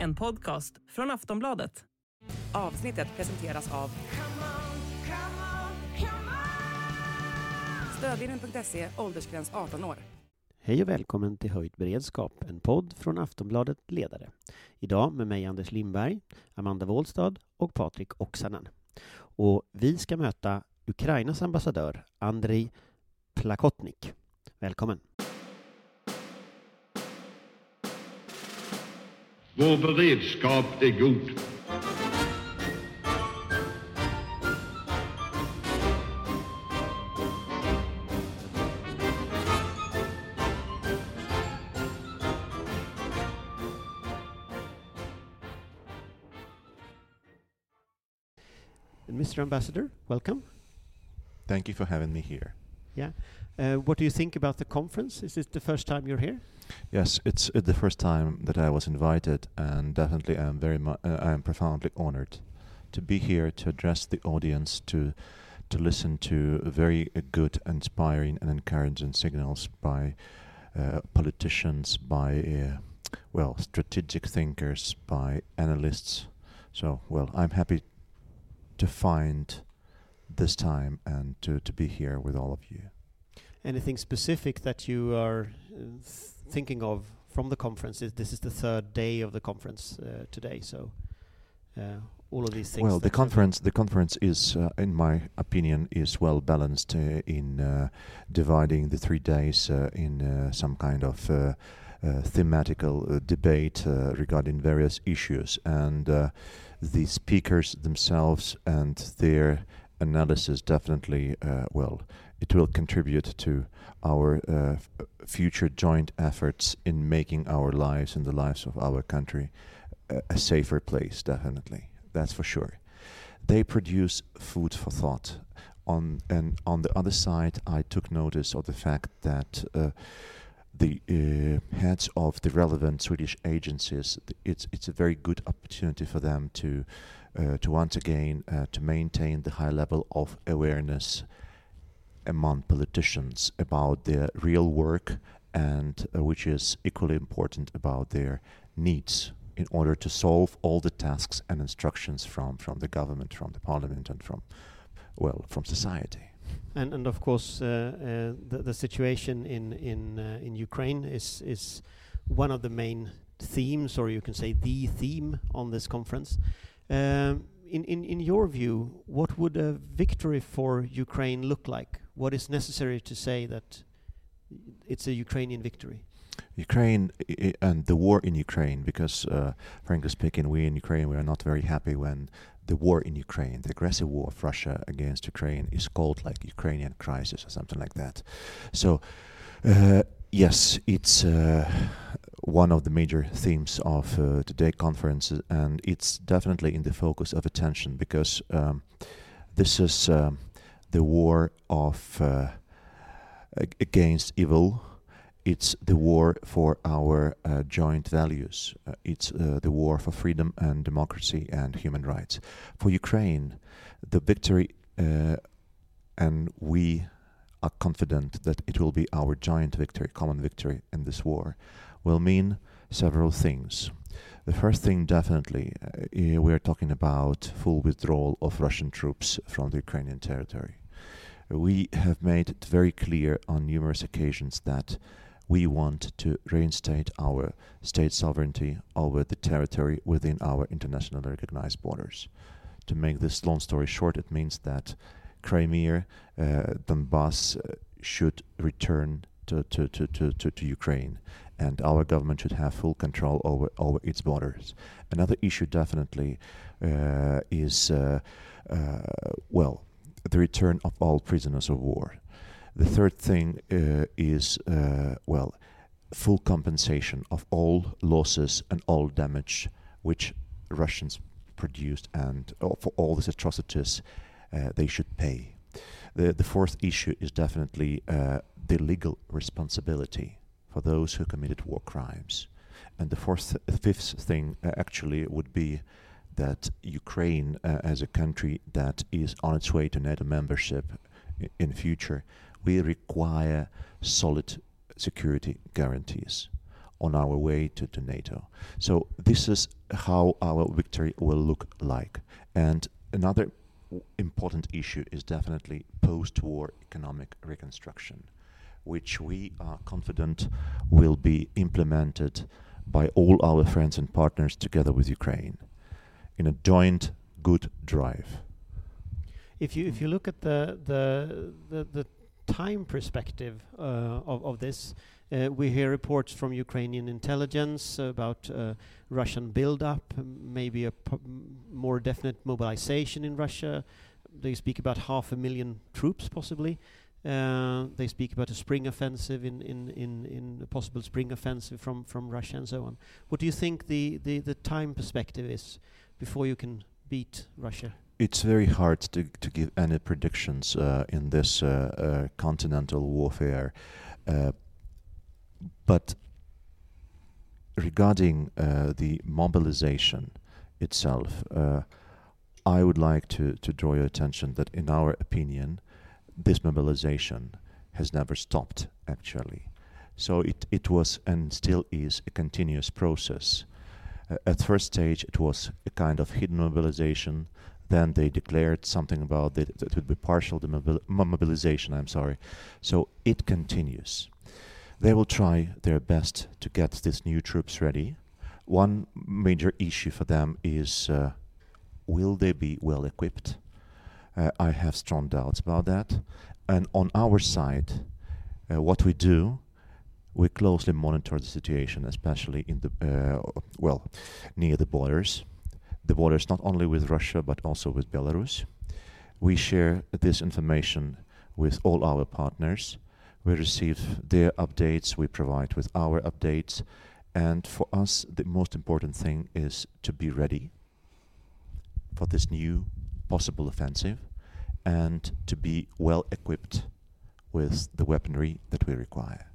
En podcast från Aftonbladet. Avsnittet presenteras av Stödlinjen.se, åldersgräns 18 år. Hej och välkommen till Höjd beredskap, en podd från Aftonbladet Ledare. Idag med mig Anders Lindberg, Amanda Wåhlstad och Patrik Oksanen. Och vi ska möta Ukrainas ambassadör Andrei Plakotnik. Välkommen! Vår beredskap är god. Mr. Ambassador, welcome. Thank you for having me here. Yeah. Uh, what do you think about the conference? Is this the first time you're here? Yes, it's uh, the first time that I was invited, and definitely I'm very mu- uh, I am profoundly honored to be here to address the audience to to listen to very uh, good, inspiring, and encouraging signals by uh, politicians, by uh, well strategic thinkers, by analysts. So well, I'm happy to find this time and to, to be here with all of you. Anything specific that you are uh, th- thinking of from the conference? Is this is the third day of the conference uh, today, so uh, all of these things. Well, the conference, the conference is, uh, in my opinion, is well balanced uh, in uh, dividing the three days uh, in uh, some kind of uh, uh, thematical uh, debate uh, regarding various issues, and uh, the speakers themselves and their analysis definitely, uh, well, it will contribute to our uh, future joint efforts in making our lives and the lives of our country a, a safer place. Definitely, that's for sure. They produce food for thought. On and on the other side, I took notice of the fact that. Uh, the uh, heads of the relevant Swedish agencies, it's it's a very good opportunity for them to uh, to once again uh, to maintain the high level of awareness among politicians about their real work and uh, which is equally important about their needs in order to solve all the tasks and instructions from from the government from the parliament and from well from society And and of course, uh, uh, the the situation in in uh, in Ukraine is is one of the main themes, or you can say the theme on this conference. Um, in in in your view, what would a victory for Ukraine look like? What is necessary to say that it's a Ukrainian victory? Ukraine and the war in Ukraine, because uh, frankly speaking, we in Ukraine we are not very happy when the war in Ukraine, the aggressive war of Russia against Ukraine, is called like Ukrainian crisis or something like that. So, uh, yes, it's uh, one of the major themes of uh, today conference, and it's definitely in the focus of attention because um, this is um, the war of uh, against evil it's the war for our uh, joint values. Uh, it's uh, the war for freedom and democracy and human rights. For Ukraine, the victory, uh, and we are confident that it will be our giant victory, common victory in this war, will mean several things. The first thing, definitely, uh, we are talking about full withdrawal of Russian troops from the Ukrainian territory. We have made it very clear on numerous occasions that we want to reinstate our state sovereignty over the territory within our internationally recognized borders. To make this long story short, it means that Crimea, uh, Donbass uh, should return to, to, to, to, to Ukraine, and our government should have full control over, over its borders. Another issue definitely uh, is, uh, uh, well, the return of all prisoners of war. The third thing uh, is, uh, well, full compensation of all losses and all damage which Russians produced, and uh, for all these atrocities, they should pay. The, the fourth issue is definitely the legal responsibility for those who committed war crimes. And the fourth, fifth thing uh, actually would be that Ukraine, uh, as a country that is on its way to NATO membership i- in future, we require solid security guarantees. on our way to, to NATO. So this is how our victory will look like. And another w- important issue is definitely post-war economic reconstruction, which we are confident will be implemented by all our friends and partners together with Ukraine in a joint good drive. If you if you look at the the the, the time perspective uh, of of this, uh, we hear reports from Ukrainian intelligence about uh, Russian build-up, maybe a more definite mobilization in Russia. They speak about half a million troops, possibly. Uh, they speak about a spring offensive in, in, in, in a possible spring offensive from, from Russia and so on. What do you think the, the, the time perspective is before you can beat Russia? It's very hard to, to give any predictions uh, in this uh, uh, continental warfare. Uh, but regarding uh, the mobilization itself, I would like to, to draw your attention that, in our opinion, this mobilization has never stopped, actually. So it, it was and still is a continuous process. Uh, at first stage, it was a kind of hidden mobilization. Then they declared something about that it would be partial demobil- mobilization. I'm sorry. So it continues. They will try their best to get these new troops ready. One major issue for them is uh, will they be well equipped? Uh, I have strong doubts about that. And on our side, uh, what we do, we closely monitor the situation, especially in the uh, well near the borders. The borders not only with Russia but also with Belarus. We share this information with all our partners. We receive their updates. We provide with our updates. And for us, the most important thing is to be ready for this new possible offensive and to be well equipped with the weaponry that we require.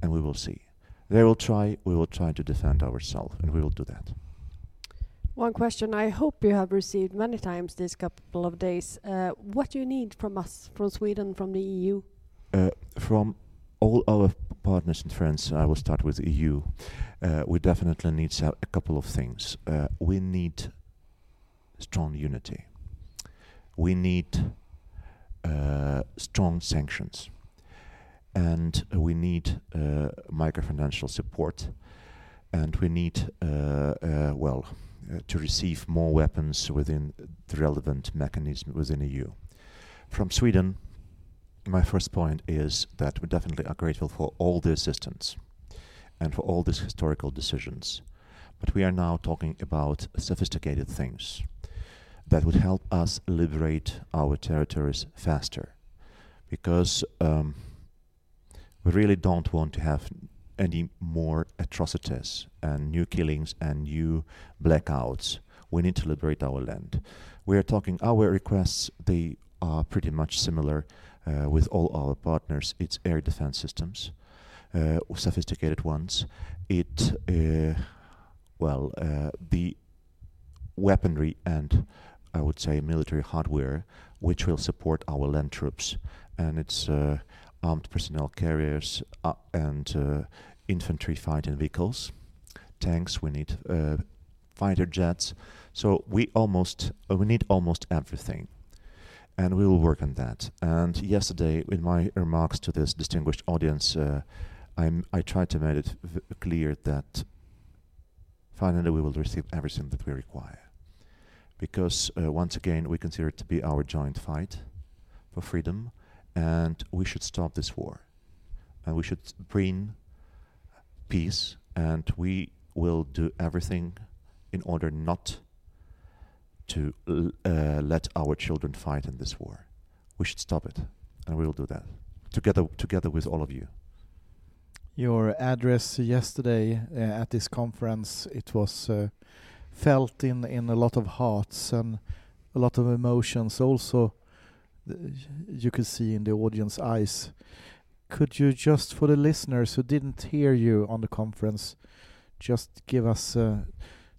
And we will see. They will try, we will try to defend ourselves, and we will do that. One question I hope you have received many times this couple of days. Uh, what do you need from us, from Sweden, from the EU? Uh, from all our partners and friends, I will start with the EU. Uh, we definitely need a couple of things. Uh, we need strong unity. We need strong sanctions, and uh, we need uh, microfinancial support, and we need uh, uh, well uh, to receive more weapons within the relevant mechanism within the EU. From Sweden, my first point is that we definitely are grateful for all the assistance and for all these historical decisions. But we are now talking about sophisticated things that would help us liberate our territories faster. Because um, we really don't want to have any more atrocities and new killings and new blackouts. We need to liberate our land. We are talking, our requests, they are pretty much similar uh, with all our partners. It's air defense systems, uh, sophisticated ones. It, uh, well, uh, the weaponry and I would say military hardware, which will support our land troops, and it's uh, armed personnel carriers uh, and uh, infantry fighting vehicles, tanks. We need uh, fighter jets. So we almost uh, we need almost everything and we will work on that. And yesterday, in my remarks to this distinguished audience, uh, I tried to make it v- clear that finally we will receive everything that we require. Because uh, once again, we consider it to be our joint fight for freedom, and we should stop this war. And we should bring peace, and we will do everything in order not to uh, let our children fight in this war. We should stop it, and we will do that together together with all of you. Your address yesterday uh, at this conference, it was uh, felt in in a lot of hearts and a lot of emotions. Also, you could see in the audience eyes. Could you just, for the listeners who didn't hear you on the conference, just give us uh,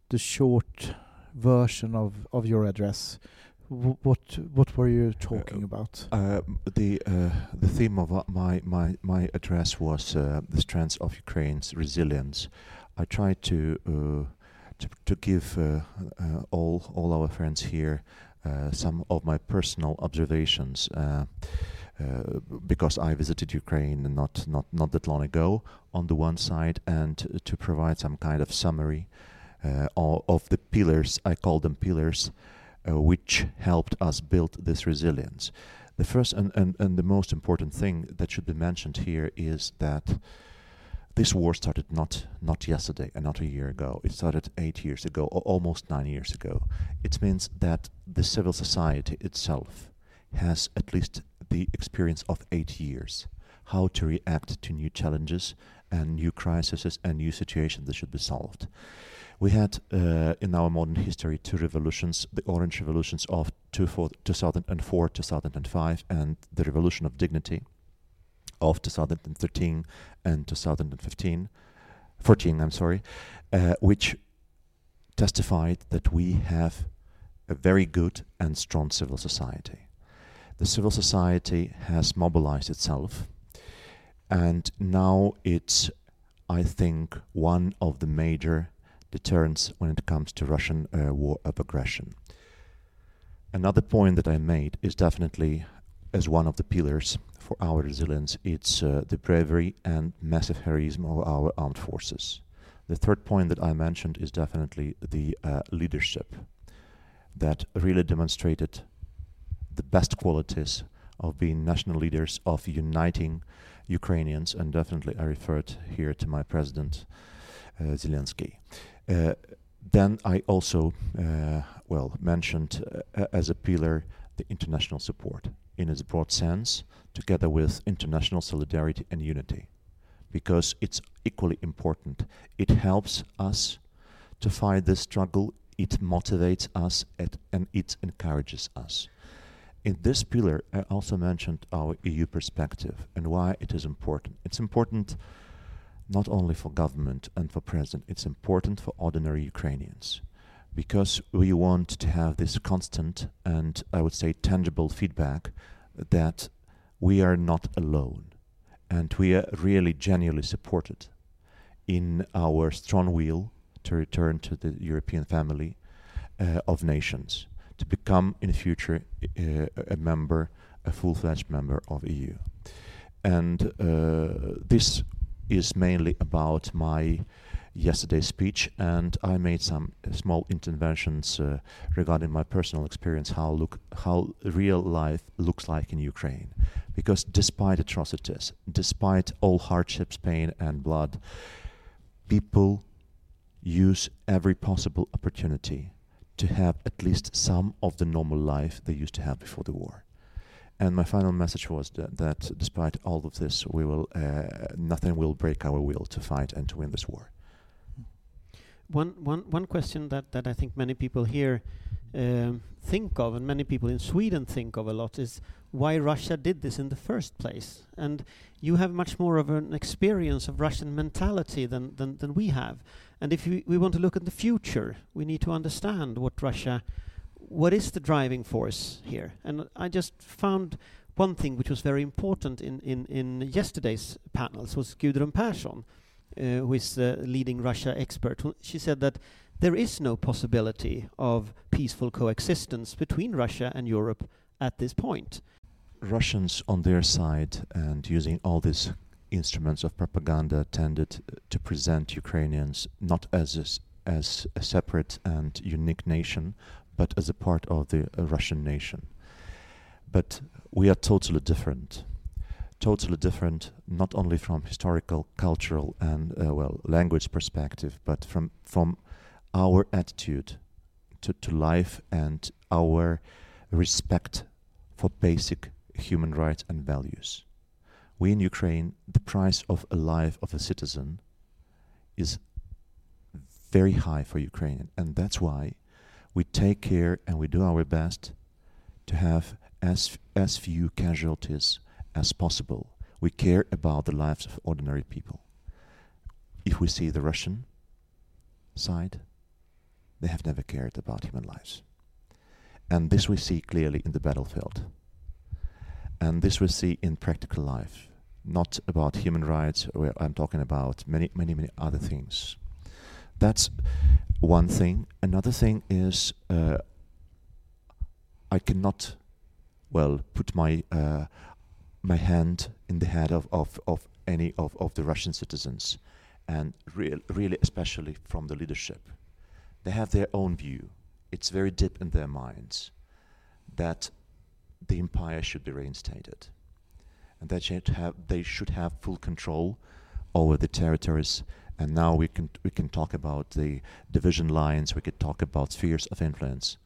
the short version of of your address? W- what what were you talking Uh, about? Uh, the uh, the theme of uh, my my my address was uh, the strength of Ukraine's resilience. I tried to to, to give uh, uh, all all our friends here uh, some of my personal observations. Uh, because I visited Ukraine not, not, not that long ago, on the one side, and to provide some kind of summary uh, of, of the pillars, I call them pillars, uh, which helped us build this resilience. The first and, and, and the most important thing that should be mentioned here is that this war started not not yesterday and not a year ago. It started eight years ago, or almost nine years ago. It means that the civil society itself has at least the experience of eight years, how to react to new challenges and new crises and new situations that should be solved. We had uh, in our modern history two revolutions, the Orange Revolutions of two four, 2004, 2005, and the Revolution of Dignity of 2013 and 2015, 14, I'm sorry, uh, which testified that we have a very good and strong civil society. The civil society has mobilized itself, and now it's, I think, one of the major deterrents when it comes to Russian uh, war of aggression. Another point that I made is definitely as one of the pillars for our resilience, it's uh, the bravery and massive heroism of our armed forces. The third point that I mentioned is definitely the uh, leadership that really demonstrated the best qualities of being national leaders, of uniting Ukrainians, and definitely I referred here to my president, uh, Zelensky. Uh, then I also, uh, well, mentioned uh, as a pillar the international support in its broad sense, together with international solidarity and unity, because it's equally important. It helps us to fight this struggle, it motivates us, at, and it encourages us. In this pillar, I also mentioned our EU perspective and why it is important. It's important not only for government and for president, it's important for ordinary Ukrainians because we want to have this constant and I would say tangible feedback that we are not alone and we are really genuinely supported in our strong will to return to the European family uh, of nations, to become in the future uh, a member, a full-fledged member of EU. And uh, this is mainly about my yesterday's speech, and I made some small interventions uh, regarding my personal experience, how look how real life looks like in Ukraine. Because despite atrocities, despite all hardships, pain, and blood, people use every possible opportunity to have at least some of the normal life they used to have before the war. And my final message was that, that despite all of this, we will uh, nothing will break our will to fight and to win this war. One, one, one question that, that I think many people here um, think of, and many people in Sweden think of a lot, is why Russia did this in the first place. And you have much more of an experience of Russian mentality than, than, than we have. And if we, we want to look at the future, we need to understand what Russia, what is the driving force here. And I just found one thing which was very important in, in, in yesterday's panels was Gudrun Persson, uh, who is the leading Russia expert. She said that there is no possibility of peaceful coexistence between Russia and Europe at this point. Russians on their side and using all these instruments of propaganda tended uh, to present Ukrainians not as a, as a separate and unique nation, but as a part of the uh, Russian nation. But we are totally different. Totally different, not only from historical, cultural, and uh, well, language perspective, but from from our attitude to, to life and our respect for basic human rights and values. We in Ukraine, the price of a life of a citizen is very high for Ukrainian, and that's why we take care and we do our best to have as as few casualties as possible. We care about the lives of ordinary people. If we see the Russian side, they have never cared about human lives. And this we see clearly in the battlefield. And this we see in practical life, not about human rights, where I'm talking about many, many, many other things. That's one thing. Another thing is uh, I cannot, well, put my uh, my hand in the head of, of, of any of, of the Russian citizens, and real, really especially from the leadership. They have their own view. It's very deep in their minds that the empire should be reinstated, and that should have, they should have full control over the territories. And now we can we can talk about the division lines. We could talk about spheres of influence.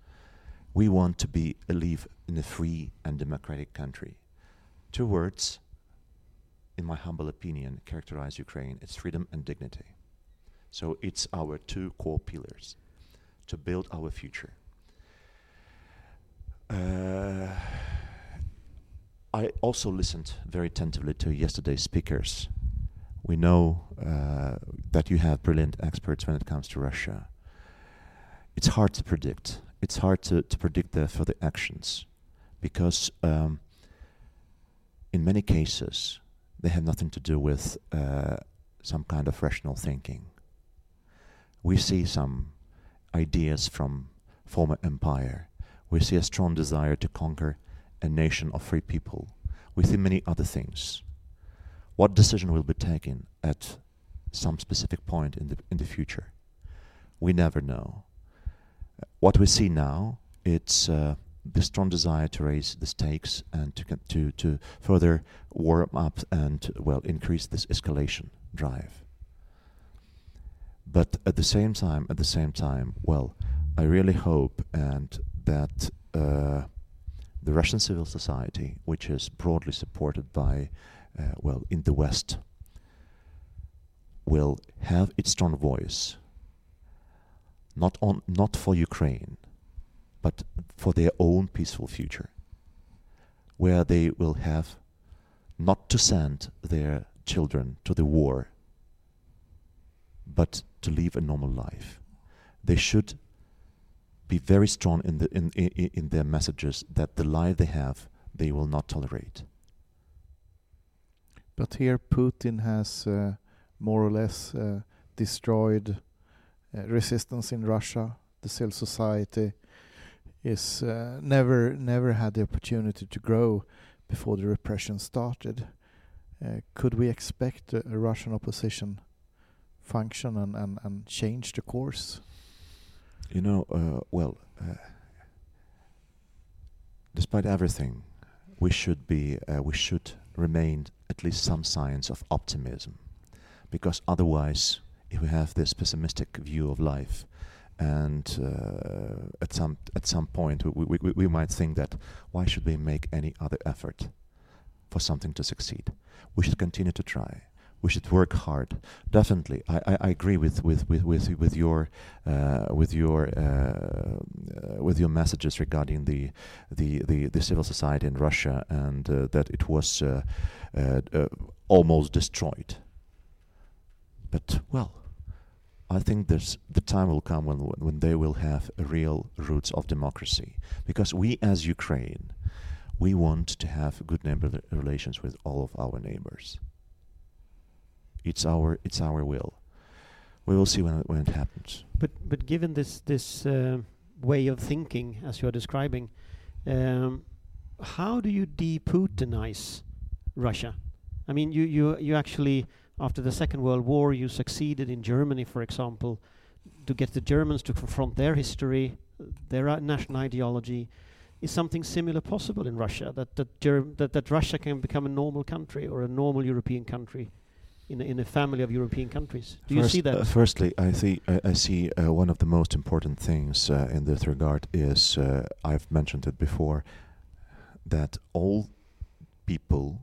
We want to be a live in a free and democratic country. Two words, in my humble opinion, characterize Ukraine. It's freedom and dignity. So it's our two core pillars to build our future. Uh, I also listened very attentively to yesterday's speakers. We know uh, that you have brilliant experts when it comes to Russia. It's hard to predict. It's hard to, to predict their further actions because, um, in many cases, they have nothing to do with uh, some kind of rational thinking. We see some ideas from former empire. We see a strong desire to conquer a nation of free people. We see many other things. What decision will be taken at some specific point in the in the future? We never know. What we see now, it's uh, the strong desire to raise the stakes and to to to further warm up and well increase this escalation drive. But at the same time, at the same time, well, I really hope and that uh, the Russian civil society, which is broadly supported by, uh, well, in the West, will have its strong voice. Not on, not for Ukraine, but for their own peaceful future, where they will have not to send their children to the war, but to live a normal life. They should be very strong in, the, in, in, in their messages that the life they have, they will not tolerate. But here Putin has uh, more or less uh, destroyed uh, resistance in Russia. The civil society is uh, never never had the opportunity to grow before the repression started. Uh, could we expect a, a Russian opposition function and, and, and change the course? You know, uh, well, uh, despite everything, we should be, uh, we should remain at least some signs of optimism, because otherwise, if we have this pessimistic view of life, and uh, at some at some point we, we, we might think that why should we make any other effort for something to succeed? We should continue to try we should work hard. Definitely, I, I, I agree with with with with, with your uh, with your uh, uh, with your messages regarding the, the the the civil society in Russia and uh, that it was uh, almost destroyed. But well, I think there's the time will come when when they will have real roots of democracy because we as Ukraine we want to have good neighbor relations with all of our neighbors. It's our it's our will. We will see when it, when it happens. But but given this this uh, way of thinking as you are describing, um, how do you de-Putinize Russia? I mean, you you you actually after the Second World War, you succeeded in Germany, for example, to get the Germans to confront their history, their uh, national ideology. Is something similar possible in Russia? That that, Germ that that Russia can become a normal country or a normal European country in a, in a family of European countries. Do First, you see that? Uh, firstly, I see I, I see uh, one of the most important things uh, in this regard is uh, I've mentioned it before that all people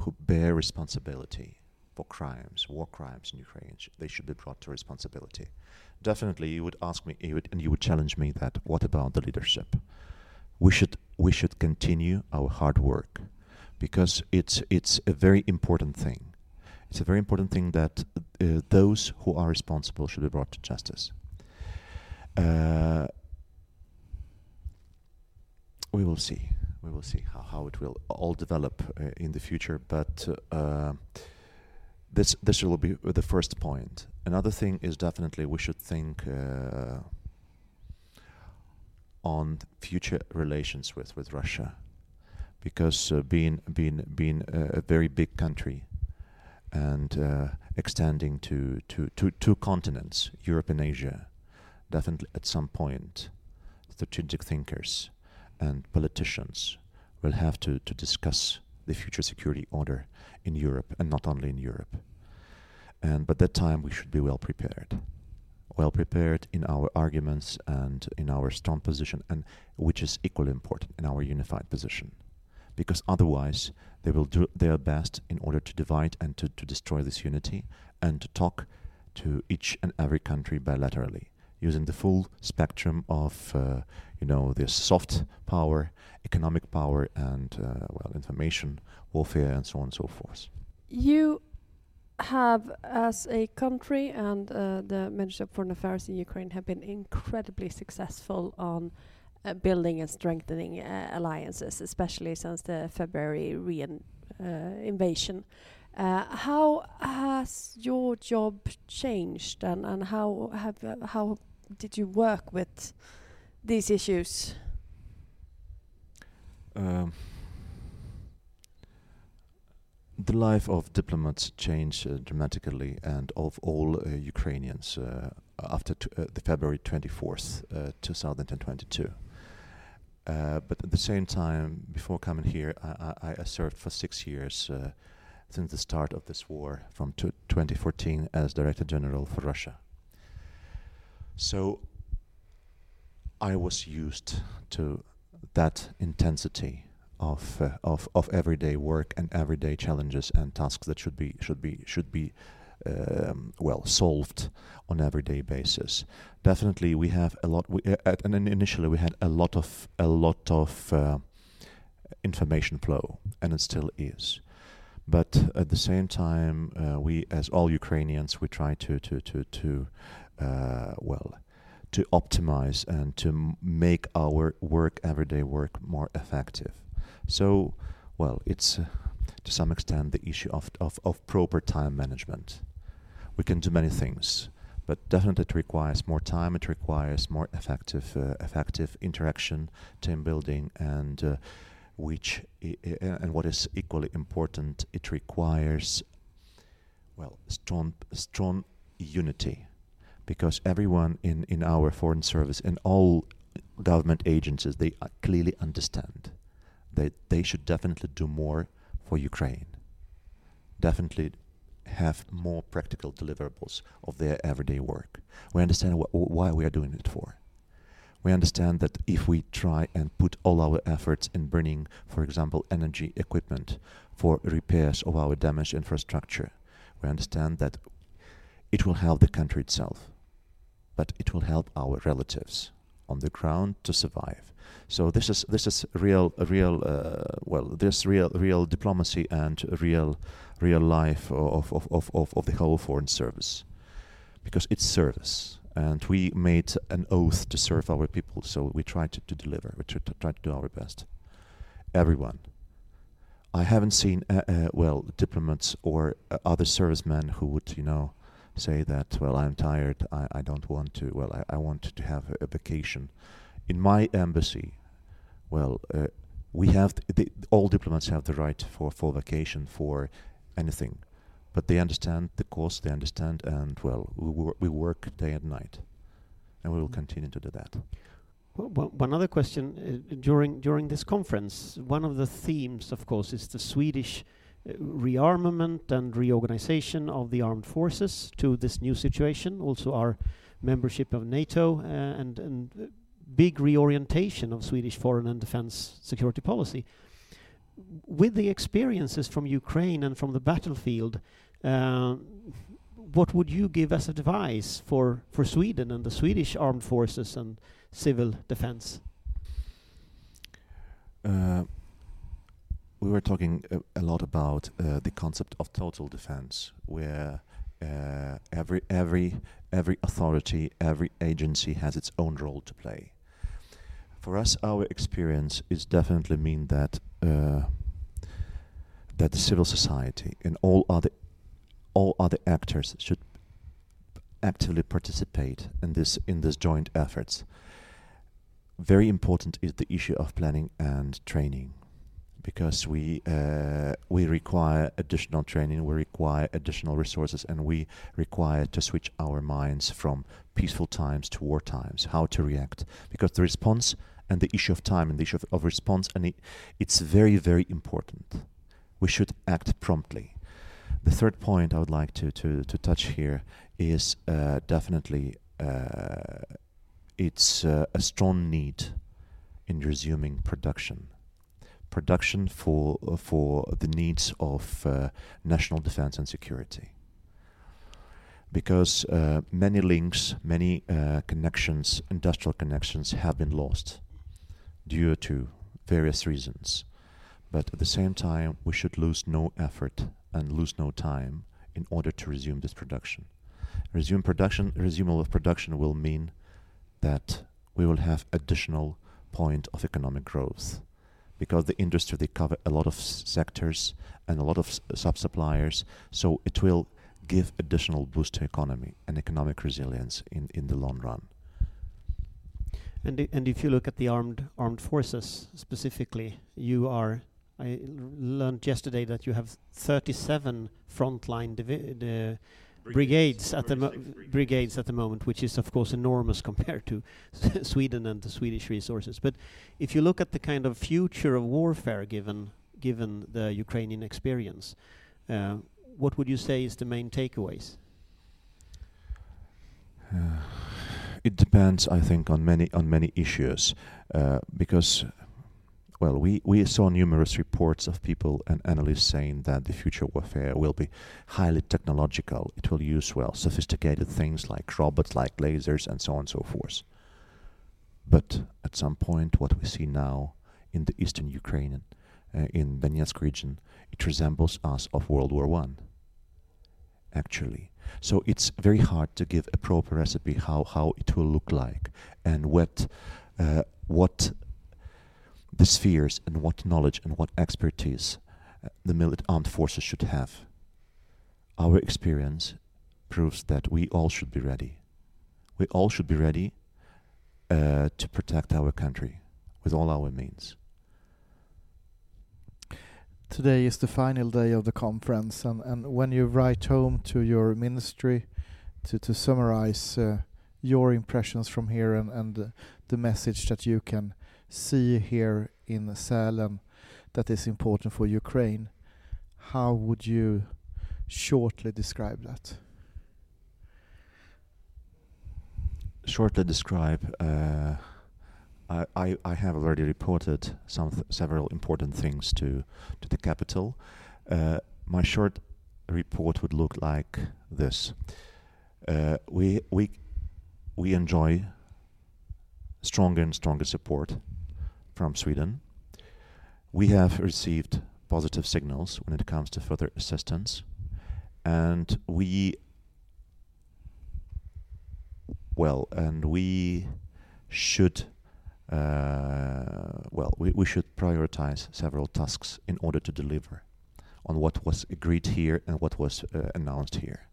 who bear responsibility for crimes, war crimes in Ukraine, sh they should be brought to responsibility. Definitely, you would ask me, you would, and you would challenge me that. What about the leadership? We should we should continue our hard work because it's it's a very important thing it's a very important thing that uh, those who are responsible should be brought to justice. Uh, we will see. We will see how, how it will all develop uh, in the future. But uh, this this will be the first point. Another thing is definitely we should think uh, on future relations with, with Russia, because uh, being being being a, very big country and uh, extending to, to, to two continents, Europe and Asia, definitely at some point, strategic thinkers and politicians will have to, to discuss the future security order in Europe and not only in Europe. And but that time we should be well prepared, well prepared in our arguments and in our strong position, and which is equally important in our unified position, because otherwise they will do their best in order to divide and to, to destroy this unity and to talk to each and every country bilaterally using the full spectrum of uh, you know the soft power, economic power, and uh, well information warfare and so on and so forth. You have, as a country and uh, the Ministry of Foreign Affairs in Ukraine, have been incredibly successful on uh, building and strengthening uh, alliances, especially since the February rein, uh, invasion. Uh, how has your job changed, and, and how have uh, how did you work with these issues? Um, the life of diplomats changed uh, dramatically, and of all uh, Ukrainians uh, after uh, the February 24th, uh, 2022. Uh, but at the same time, before coming here, I, I, I served for six years since the start of this war, from 2014, as Director General for Russia. So I was used to that intensity of uh, of of everyday work and everyday challenges and tasks that should be should be should be um, well solved on everyday basis. Definitely, we have a lot. We, uh, at, and initially, we had a lot of a lot of uh, information flow, and it still is. But at the same time, uh, we, as all Ukrainians, we try to to to to well to optimize and to make our work, everyday work, more effective. So, well, it's uh, to some extent the issue of, of, of proper time management. We can do many things, but definitely it requires more time. It requires more effective, uh, effective interaction, team building, and uh, which I- I- and what is equally important, it requires well strong, strong unity because everyone in, in our foreign service and all government agencies they uh, clearly understand that they should definitely do more for Ukraine. Definitely have more practical deliverables of their everyday work. We understand wh- why we are doing it for. We understand that if we try and put all our efforts in bringing, for example, energy equipment for repairs of our damaged infrastructure, we understand that it will help the country itself but it will help our relatives on the ground to survive. So this is this is real real uh, well this real real diplomacy and real real life of of, of, of, the whole foreign service because it's service and we made an oath to serve our people so we try to, to deliver we try to, try to do our best everyone I haven't seen uh, uh, well diplomats or uh, other servicemen who would you know say that well i'm tired i, I don't want to well I, I want to have a, a vacation. In my embassy well uh, we have th- all diplomats have the right for for vacation for anything. But they understand the cost they understand and well we, wor- we work day and night. And we will continue to do that. Well, one other question uh, during during this conference, one of the themes, of course, is the Swedish rearmament and reorganization of the armed forces to this new situation. Also, our membership of NATO uh, and and big reorientation of Swedish foreign and defense security policy. With the experiences from Ukraine and from the battlefield, uh, what would you give as advice for for Sweden and the Swedish armed forces and civil defense? Uh, we were talking a, a lot about uh, the concept of total defense, where uh, every every every authority, every agency has its own role to play. For us, our experience is definitely mean that uh, that the civil society and all other all other actors should actively participate in this in this joint efforts. Very important is the issue of planning and training, because we uh, we require additional training, we require additional resources, and we require to switch our minds from peaceful times to war times, how to react, because the response and the issue of time and the issue of, of response, and it, it's very very important. We should act promptly. The third point I would like to to, to touch here is uh, definitely uh, it's uh, a strong need in resuming production. Production for uh, for the needs of uh, national defense and security. Because uh, many links, many connections, industrial connections, have been lost due to various reasons. But at the same time, we should lose no effort and lose no time in order to resume this production. Resume production, resumal of production will mean that we will have additional point of economic growth because the industry they cover a lot of sectors and a lot of sub-suppliers. So it will give additional boost to economy and economic resilience in, in the long run. And and if you look at the armed armed forces specifically you are I learned yesterday that you have 37 frontline the brigades at the brigades at the moment, which is of course enormous compared to Sweden and the Swedish resources. But if you look at the kind of future of warfare, given given the Ukrainian experience, uh, what would you say is the main takeaways? Uh, it depends, I think, on many on many issues, uh, because well, we, we saw numerous reports of people and analysts saying that the future warfare will be highly technological. It will use, well, sophisticated things like robots, like lasers, and so on and so forth. But at some point, what we see now in the eastern Ukraine, uh, in the Donetsk region, it resembles us of World War One. Actually, so it's very hard to give a proper recipe how how it will look like and what uh, what the spheres and what knowledge and what expertise uh, the military armed forces should have. Our experience proves that we all should be ready. We all should be ready uh, to protect our country with all our means. Today is the final day of the conference, and, and when you write home to your ministry to, to summarize uh, your impressions from here and, and uh, the message that you can see here in Sälen that is important for Ukraine. How would you shortly describe that? Shortly describe, uh, I, I, I have already reported some several important things to to the capital. Uh, my short report would look like this: uh, we we we enjoy stronger and stronger support from Sweden. We have received positive signals when it comes to further assistance, and we well, and we should uh, well, we, we should prioritize several tasks in order to deliver on what was agreed here and what was uh, announced here.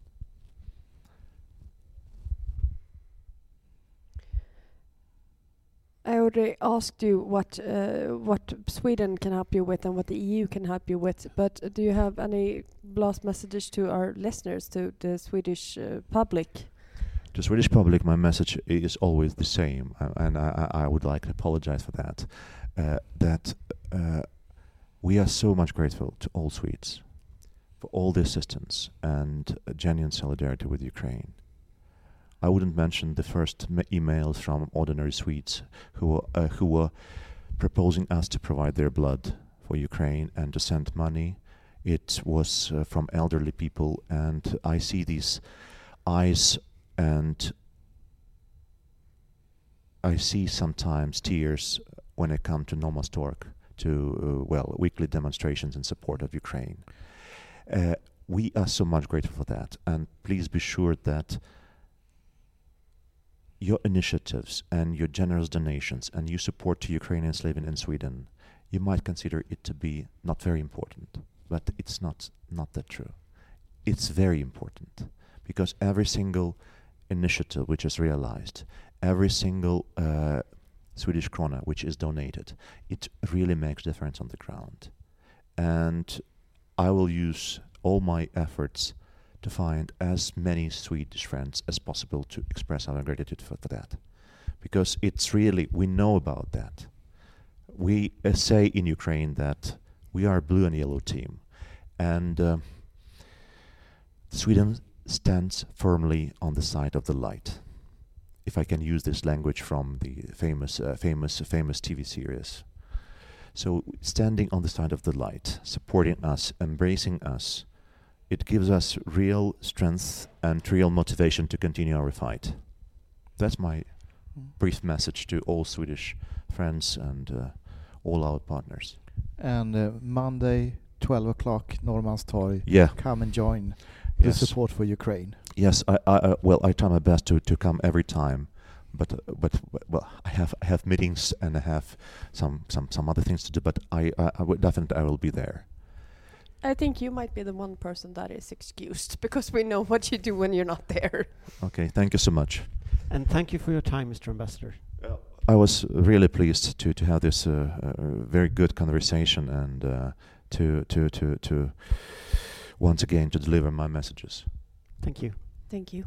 I already asked you what uh, what Sweden can help you with and what the EU can help you with, but do you have any last messages to our listeners, to the Swedish uh, public? To Swedish public, my message is always the same, uh, and I, I, would like to apologize for that. Uh, that uh, we are so much grateful to all Swedes for all the assistance and genuine solidarity with Ukraine I wouldn't mention the first emails from ordinary Swedes who uh, who were proposing us to provide their blood for Ukraine and to send money. It was uh, from elderly people, and I see these eyes and I see sometimes tears when I come to Norrmalmstorg to uh, well weekly demonstrations in support of Ukraine. Uh, we are so much grateful for that, and please be sure that your initiatives and your generous donations and your support to Ukrainians living in Sweden, you might consider it to be not very important, but it's not not that true. It's very important because every single initiative which is realized, every single uh, Swedish krona which is donated, it really makes difference on the ground. And I will use all my efforts to find as many Swedish friends as possible to express our gratitude for, for that. Because it's really, we know about that. We uh, say in Ukraine that we are a blue and yellow team. And uh, Sweden stands firmly on the side of the light. If I can use this language from the famous, uh, famous, famous TV series. So, standing on the side of the light, supporting us, embracing us, it gives us real strength and real motivation to continue our fight. That's my brief message to all Swedish friends and uh, all our partners. And uh, Monday, 12 o'clock, Norrmalmstorg. Yeah. Come and join Yes. the support for Ukraine. Yes, I, I, I well, I try my best to, to come every time, but uh, but well, I have I have meetings and I have some some, some other things to do. But I I, definitely I will be there. I think you might be the one person that is excused because we know what you do when you're not there. Okay, thank you so much. And thank you for your time, Mr. Ambassador. I was really pleased to to have this uh, uh, very good conversation and uh, to to to to once again to deliver my messages. Thank you. Thank you.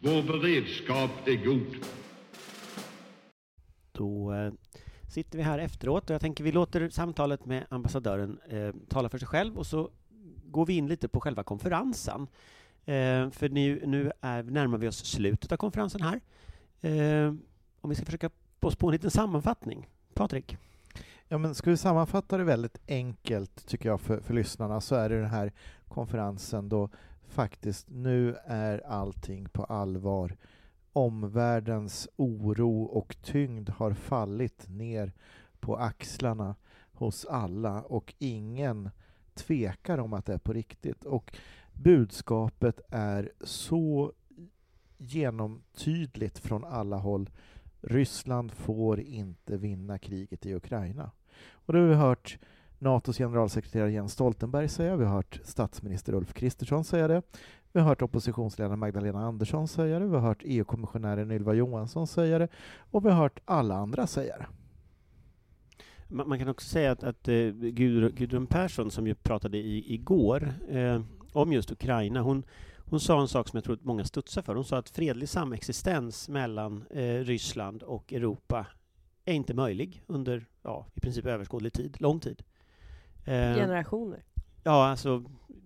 Vår beredskap är god. Då eh, sitter vi här efteråt och jag tänker vi låter samtalet med ambassadören eh, tala för sig själv och så går vi in lite på själva konferensen. Eh, för nu, nu är, närmar vi oss slutet av konferensen här. Eh, om vi ska försöka oss på en liten sammanfattning. Patrik? Ja, men ska vi sammanfatta det väldigt enkelt, tycker jag, för, för lyssnarna, så är det den här konferensen då faktiskt nu är allting på allvar. Omvärldens oro och tyngd har fallit ner på axlarna hos alla och ingen tvekar om att det är på riktigt. Och budskapet är så genomtydligt från alla håll. Ryssland får inte vinna kriget i Ukraina. Och det har vi hört Natos generalsekreterare Jens Stoltenberg säga, vi har hört statsminister Ulf Kristersson säga det, vi har hört oppositionsledaren Magdalena Andersson säga det, vi har hört EU-kommissionären Ylva Johansson säga det och vi har hört alla andra säga det. Man, man kan också säga att, att eh, Gudrun Persson, som ju pratade i, igår eh, om just Ukraina, hon, hon sa en sak som jag tror att många studsar för. Hon sa att fredlig samexistens mellan eh, Ryssland och Europa är inte möjlig under ja, i princip överskådlig tid, lång tid. Eh, Generationer. Ja, alltså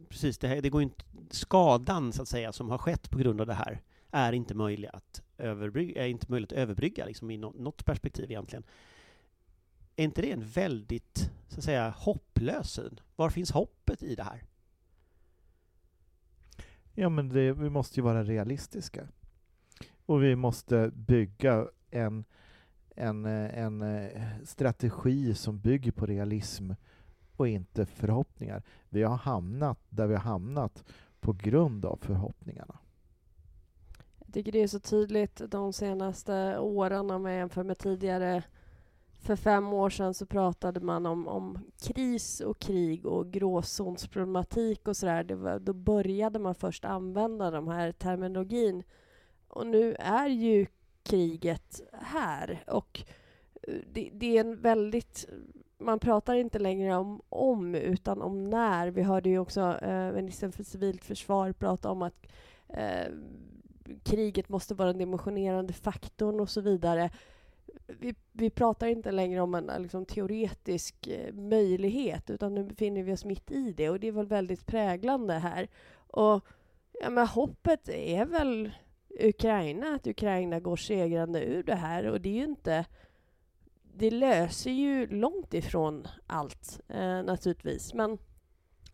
precis. Det, här, det går inte, skadan så att säga som har skett på grund av det här är inte möjlig att överbrygga, är inte möjligt att överbrygga liksom, i något perspektiv egentligen. Är inte det en väldigt så att säga hopplös syn? Var finns hoppet i det här? Ja, men det, vi måste ju vara realistiska. Och vi måste bygga en, en, en eh, strategi som bygger på realism och inte förhoppningar. Vi har hamnat där vi har hamnat på grund av förhoppningarna. Jag tycker det är så tydligt de senaste åren om jag jämför med tidigare. För fem år sedan så pratade man om, om kris och krig och gråzonsproblematik och sådär. Det var, då började man först använda de här terminologin. Och nu är ju kriget här och eh, det, det är en väldigt man pratar inte längre om om, utan om när. Vi hörde ju också eh, ministern för civilt försvar prata om att eh, kriget måste vara den dimensionerande faktorn och så vidare. Vi, vi pratar inte längre om en liksom, teoretisk eh, möjlighet, utan nu befinner vi oss mitt i det och det är väl väldigt präglande här. Och ja, men hoppet är väl Ukraina, att Ukraina går segrande ur det här och det är ju inte det löser ju långt ifrån allt eh, naturligtvis, men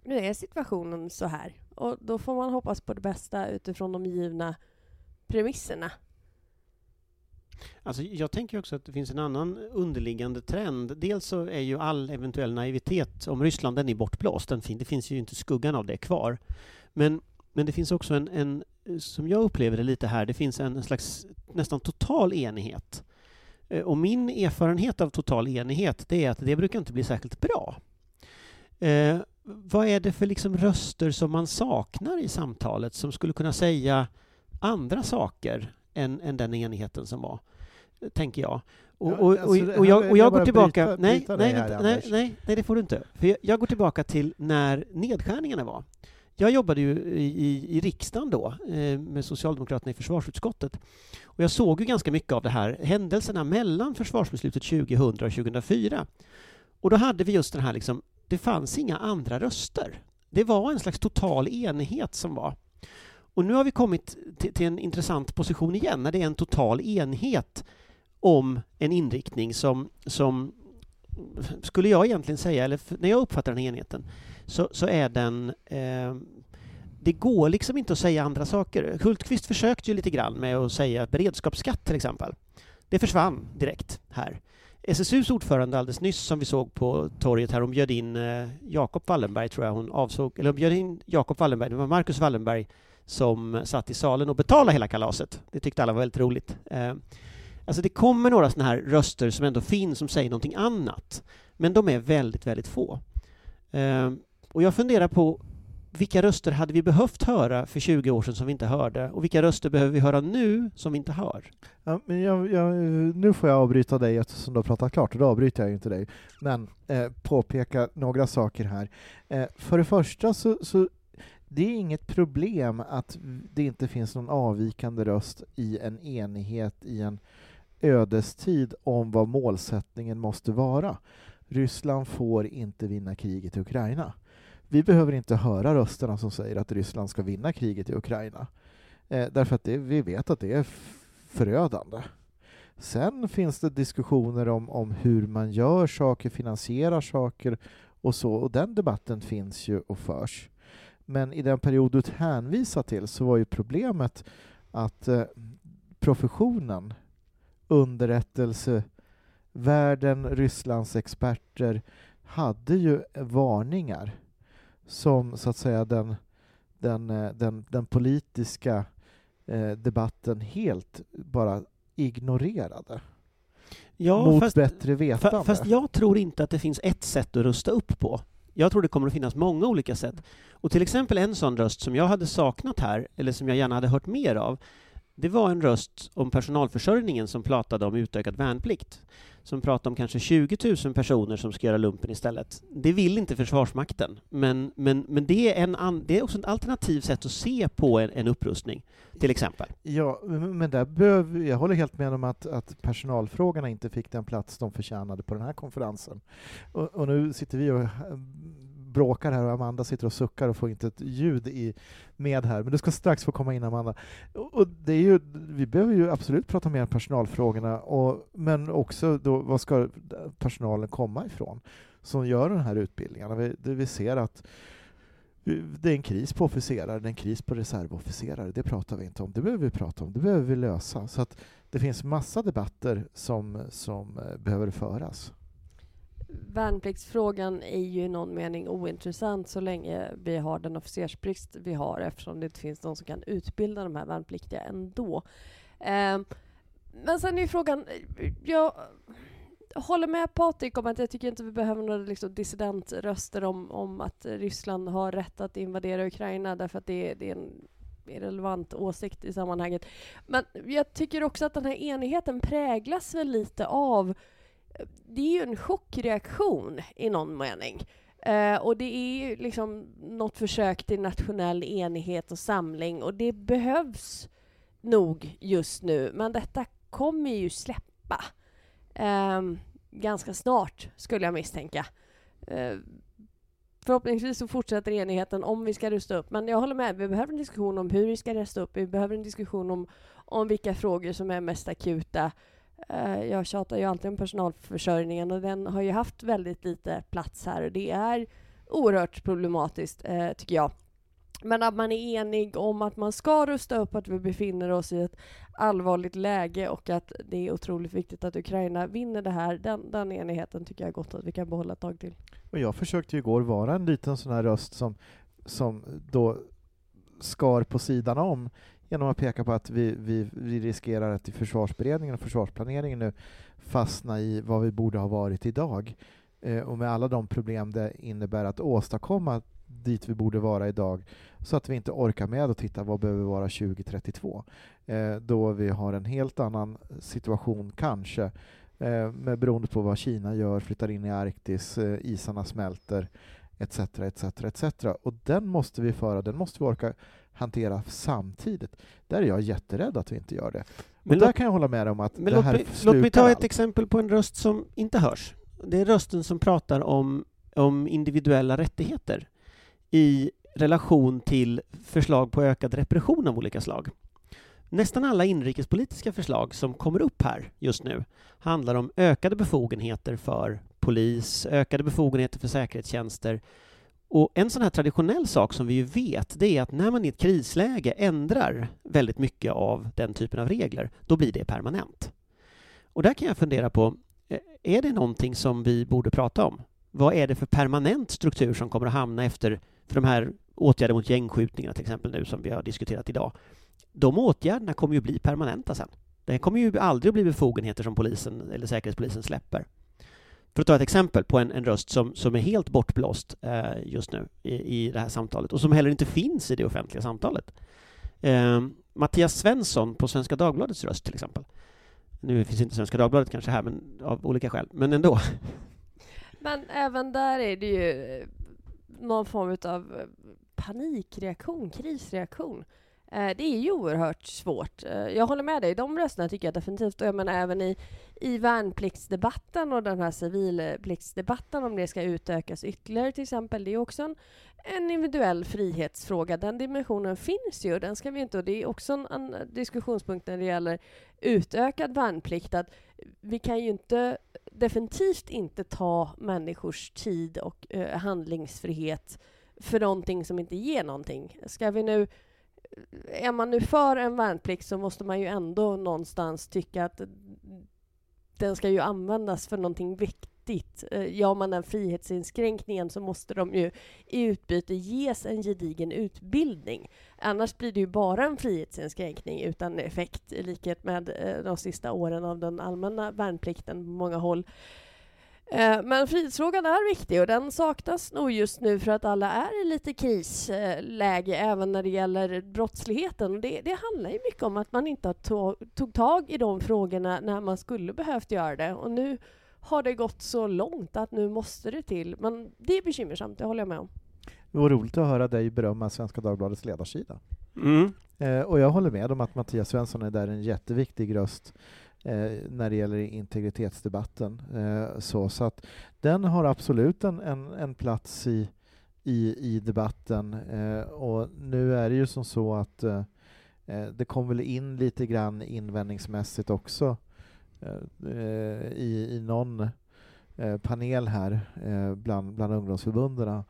nu är situationen så här och då får man hoppas på det bästa utifrån de givna premisserna. Alltså, jag tänker också att det finns en annan underliggande trend. Dels så är ju all eventuell naivitet om Ryssland, den är bortblåst. Den fin det finns ju inte skuggan av det kvar. Men men det finns också en, en, som jag upplever det lite här, det finns en, en slags nästan total enighet. Eh, Och min erfarenhet av total enighet, det är att det brukar inte bli särskilt bra. Eh, vad är det för liksom röster som man saknar i samtalet som skulle kunna säga andra saker än, än den enigheten som var? Tänker jag. Och, och, alltså och, och jag, jag jag går tillbaka... bryta- nej, bryta nej, här, nej, nej, nej, det får du inte. För jag, jag går tillbaka till när nedskärningarna var. Jag jobbade ju i, i, i riksdagen då eh, med Socialdemokraterna i försvarsutskottet. Och jag såg ju ganska mycket av det här, händelserna mellan försvarsbeslutet 2000 och 2004. Och då hade vi just den här liksom, det fanns inga andra röster. Det var en slags total enighet som var. Och nu har vi kommit till, till en intressant position igen, när det är en total enighet om en inriktning som, som skulle jag egentligen säga, eller när jag uppfattar den här enheten, så, så är den... Eh, det går liksom inte att säga andra saker. Hultqvist försökte ju lite grann med att säga beredskapsskatt till exempel. Det försvann direkt här. SSUs ordförande alldeles nyss som vi såg på torget här, hon bjöd in eh, Jakob Wallenberg tror jag hon avsåg, eller hon bjöd in Jakob Wallenberg, det var Marcus Wallenberg som satt i salen och betalade hela kalaset. Det tyckte alla var väldigt roligt. Eh, Alltså det kommer några sådana här röster som ändå finns som säger någonting annat. Men de är väldigt, väldigt få. Eh, och jag funderar på vilka röster hade vi behövt höra för 20 år sedan som vi inte hörde? Och vilka röster behöver vi höra nu som vi inte hör? Ja, men jag, jag, nu får jag avbryta dig eftersom du har pratat klart, och då avbryter jag ju inte dig. Men eh, påpeka några saker här. Eh, för det första så, så det är inget problem att det inte finns någon avvikande röst i en enighet i en ödestid om vad målsättningen måste vara. Ryssland får inte vinna kriget i Ukraina. Vi behöver inte höra rösterna som säger att Ryssland ska vinna kriget i Ukraina. Eh, därför att det, vi vet att det är förödande. Sen finns det diskussioner om, om hur man gör saker, finansierar saker och så, och den debatten finns ju och förs. Men i den period du hänvisar till så var ju problemet att eh, professionen, underrättelsevärlden, Rysslands experter hade ju varningar som så att säga den, den, eh, den, den politiska eh, debatten helt bara ignorerade. Ja, mot fast, bättre vetande. fa- fast jag tror inte att det finns ett sätt att rusta upp på. Jag tror det kommer att finnas många olika sätt. Och till exempel en sån röst som jag hade saknat här, eller som jag gärna hade hört mer av, det var en röst om personalförsörjningen som pratade om utökad värnplikt. Som pratar om kanske 20 000 personer som ska göra lumpen istället. Det vill inte Försvarsmakten, men, men, men det, är en an, det är också ett alternativt sätt att se på en, en upprustning, till exempel. Ja, men där behöv, jag håller helt med om att, att personalfrågorna inte fick den plats de förtjänade på den här konferensen. Och, och nu sitter vi och bråkar här och Amanda sitter och suckar och får inte ett ljud i, med här. Men du ska strax få komma in Amanda. Och, det är ju, vi behöver ju absolut prata mer om personalfrågorna, och, men också då, var ska personalen komma ifrån som gör den här utbildningarna? Vi, det vi ser att det är en kris på officerare, det är en kris på reservofficerare. Det pratar vi inte om. Det behöver vi prata om. Det behöver vi lösa. Så att det finns massa debatter som, som eh, behöver föras. Värnpliktsfrågan är ju i någon mening ointressant så länge vi har den officersbrist vi har eftersom det inte finns någon som kan utbilda de här värnpliktiga ändå. Eh, men sen är ju frågan, jag håller med Patrik om att jag tycker inte vi behöver några liksom dissidentröster om, om att Ryssland har rätt att invadera Ukraina därför att det, det är en irrelevant åsikt i sammanhanget. Men jag tycker också att den här enigheten präglas väl lite av det är ju en chockreaktion i någon mening. Eh, och det är ju liksom något försök till nationell enighet och samling och det behövs nog just nu. Men detta kommer ju släppa eh, ganska snart, skulle jag misstänka. Eh, förhoppningsvis så fortsätter enigheten om vi ska rusta upp. Men jag håller med, vi behöver en diskussion om hur vi ska rusta upp. Vi behöver en diskussion om, om vilka frågor som är mest akuta. Eh, jag tjatar ju alltid om personalförsörjningen och den har ju haft väldigt lite plats här och det är oerhört problematiskt, eh, tycker jag. Men att man är enig om att man ska rusta upp, att vi befinner oss i ett allvarligt läge och att det är otroligt viktigt att Ukraina vinner det här, den, den enigheten tycker jag är gott att vi kan behålla ett tag till. Och jag försökte ju igår vara en liten sån här röst som, som då skar på sidan om genom att peka på att vi, vi, vi riskerar att i försvarsberedningen och försvarsplaneringen nu fastna i vad vi borde ha varit idag. Eh, och med alla de problem det innebär att åstadkomma dit vi borde vara idag så att vi inte orkar med att titta vad behöver vara 2032 eh, då vi har en helt annan situation kanske eh, med beroende på vad Kina gör, flyttar in i Arktis, eh, isarna smälter etc. etc. etc. Och den måste vi föra, den måste vi orka hantera samtidigt. Där är jag jätterädd att vi inte gör det. Men och där låt- kan jag hålla med om att det låt här mig, låt mig ta slukar ett allt. exempel på en röst som inte hörs. Det är rösten som pratar om, om individuella rättigheter i relation till förslag på ökad repression av olika slag. Nästan alla inrikespolitiska förslag som kommer upp här just nu handlar om ökade befogenheter för polis, ökade befogenheter för säkerhetstjänster. Och en sån här traditionell sak som vi ju vet, det är att när man i ett krisläge ändrar väldigt mycket av den typen av regler, då blir det permanent. Och där kan jag fundera på, eh, är det någonting som vi borde prata om? Vad är det för permanent struktur som kommer att hamna efter för de här åtgärder mot gängskjutningar till exempel nu som vi har diskuterat idag? De åtgärderna kommer ju bli permanenta sen. Det kommer ju aldrig att bli befogenheter som polisen eller säkerhetspolisen släpper. För att ta ett exempel på en, en röst som, som är helt bortblåst eh, just nu i, i det här samtalet och som heller inte finns i det offentliga samtalet. Eh, Mattias Svensson på Svenska Dagbladets röst till exempel. Nu finns inte Svenska Dagbladet kanske här, men av olika skäl. Men ändå. Men även där är det ju eh, någon form av eh, panikreaktion, krisreaktion. Eh, det är ju oerhört svårt. Jag håller med dig, de rösterna tycker jag definitivt. Och jag menar även i, i värnpliktsdebatten och den här civilpliktsdebatten, om det ska utökas ytterligare till exempel, det är också en, en individuell frihetsfråga. Den dimensionen finns ju och den ska vi inte... Och det är också en, en diskussionspunkt när det gäller utökad värnplikt, att vi kan ju inte definitivt inte ta människors tid och eh, handlingsfrihet för någonting som inte ger någonting. Ska vi nu är man nu för en värnplikt så måste man ju ändå någonstans tycka att den ska ju användas för någonting viktigt. Eh, Gör man den frihetsinskränkningen så måste de ju i utbyte ges en gedigen utbildning. Annars blir det ju bara en frihetsinskränkning utan effekt i likhet med eh, de sista åren av den allmänna värnplikten på många håll. Eh, Men frihetsfrågan är viktig och den saknas nog just nu för att alla är i lite krisläge även när det gäller brottsligheten. Det, det handlar ju mycket om att man inte tog tag i de frågorna när man skulle behövt göra det. Och nu har det gått så långt att nu måste det till. Men det är bekymmersamt, det håller jag med om. Det var roligt att höra dig berömma Svenska Dagbladets ledarsida. Mm. Eh, och jag håller med om att Mattias Svensson är där en jätteviktig röst Eh, när det gäller integritetsdebatten. Eh, så, så att den har absolut en, en, en plats i, i, i debatten. Eh, och nu är det ju som så att eh, eh det kom väl in lite grann invändningsmässigt också eh, i, i någon eh, panel här eh, bland, bland ungdomsförbunden.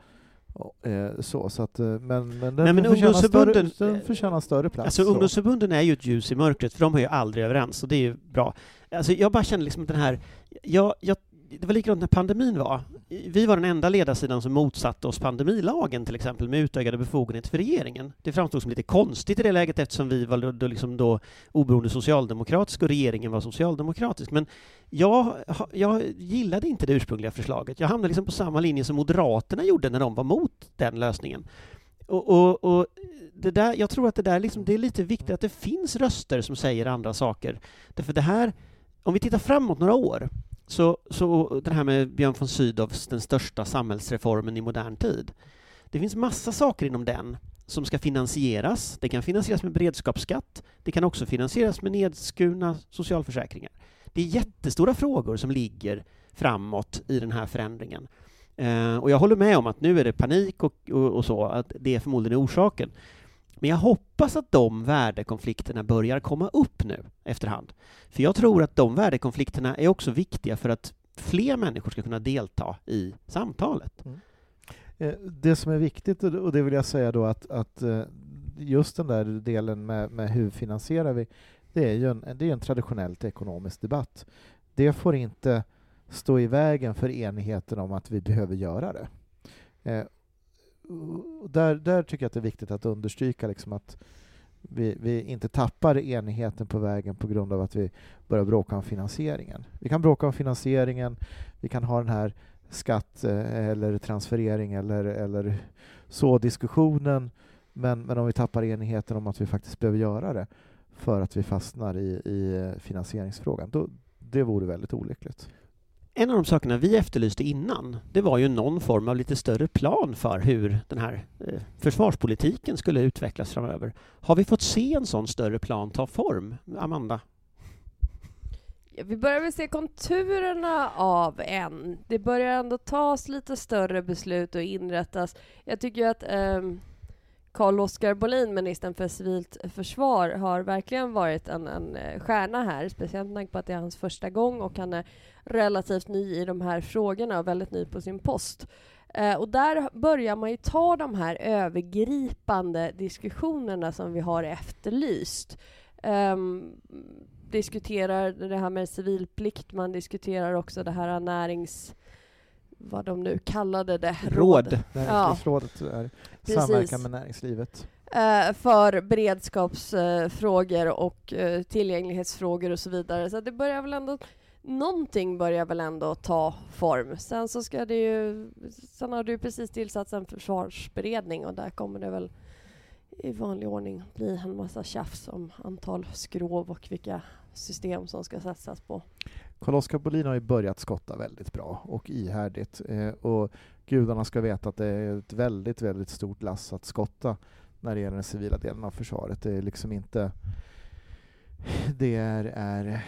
Eh, så, så att, eh, men, men den Nej, men förtjänar, större, den förtjänar större plats. Alltså så. ungdomsförbunden är ju ett ljus i mörkret, för de är ju aldrig överens, och det är ju bra. Alltså jag bara känner liksom den här... Jag, jag, det var likadant när pandemin var. Vi var den enda ledarsidan som motsatte oss pandemilagen, till exempel, med utökade befogenheter för regeringen. Det framstod som lite konstigt i det läget eftersom vi var då, då, liksom då oberoende socialdemokratiska och regeringen var socialdemokratisk. Men jag, jag gillade inte det ursprungliga förslaget. Jag hamnade liksom på samma linje som Moderaterna gjorde när de var mot den lösningen. Och, och, och det där, jag tror att det där liksom, det är lite viktigt att det finns röster som säger andra saker. Därför det här, om vi tittar framåt några år, så, så det här med Björn von Sydows, den största samhällsreformen i modern tid. Det finns massa saker inom den som ska finansieras. Det kan finansieras med beredskapsskatt. Det kan också finansieras med nedskurna socialförsäkringar. Det är jättestora frågor som ligger framåt i den här förändringen. Eh, och jag håller med om att nu är det panik och, och, och så, att det förmodligen är orsaken. Men jag hoppas att de värdekonflikterna börjar komma upp nu efterhand. För jag tror att de värdekonflikterna är också viktiga för att fler människor ska kunna delta i samtalet. Mm. Eh, det som är viktigt, och det- vill jag säga då att, att eh, just den där delen med, med hur finansierar vi, det är ju en, det är en traditionellt ekonomisk debatt. Det får inte stå i vägen för enigheten om att vi behöver göra det. Eh, där, där tycker jag att det är viktigt att understryka liksom att vi, vi inte tappar enigheten på vägen på grund av att vi börjar bråka om finansieringen. Vi kan bråka om finansieringen, vi kan ha den här skatt eh, eller transferering eller, eller så diskussionen, men, men om vi tappar enigheten om att vi faktiskt behöver göra det för att vi fastnar i, i eh, finansieringsfrågan, då, det vore väldigt olyckligt. En av de sakerna vi efterlyste innan, det var ju någon form av lite större plan för hur den här eh, försvarspolitiken skulle utvecklas framöver. Har vi fått se en sån större plan ta form? Amanda? Ja, vi börjar väl se konturerna av en. Det börjar ändå tas lite större beslut och inrättas. Jag tycker att um Carl-Oskar Bolin, ministern för civilt försvar, har verkligen varit en, en eh, stjärna här, speciellt med tanke på att det är hans första gång och han är relativt ny i de här frågorna och väldigt ny på sin post. Eh, och där börjar man ju ta de här övergripande diskussionerna som vi har efterlyst. Um, diskuterar det här med civilplikt, man diskuterar också det här närings vad de nu kallade det. Råd. Näringslivsrådet ja. är samverkan med näringslivet. Uh, för beredskapsfrågor uh, och uh, tillgänglighetsfrågor och så vidare. Så det börjar väl ändå någonting börjar väl ändå ta form. Sen så ska det ju... Sen har du precis tillsatt en försvarsberedning och där kommer det väl i vanlig ordning bli en massa tjafs om antal skrov och vilka system som ska satsas på. Carl-Oskar Bolin har ju börjat skotta väldigt bra och ihärdigt. Eh, och gudarna ska veta att det är ett väldigt, väldigt stort lass att skotta när det gäller den civila delen av försvaret. Det är liksom inte... Det är, är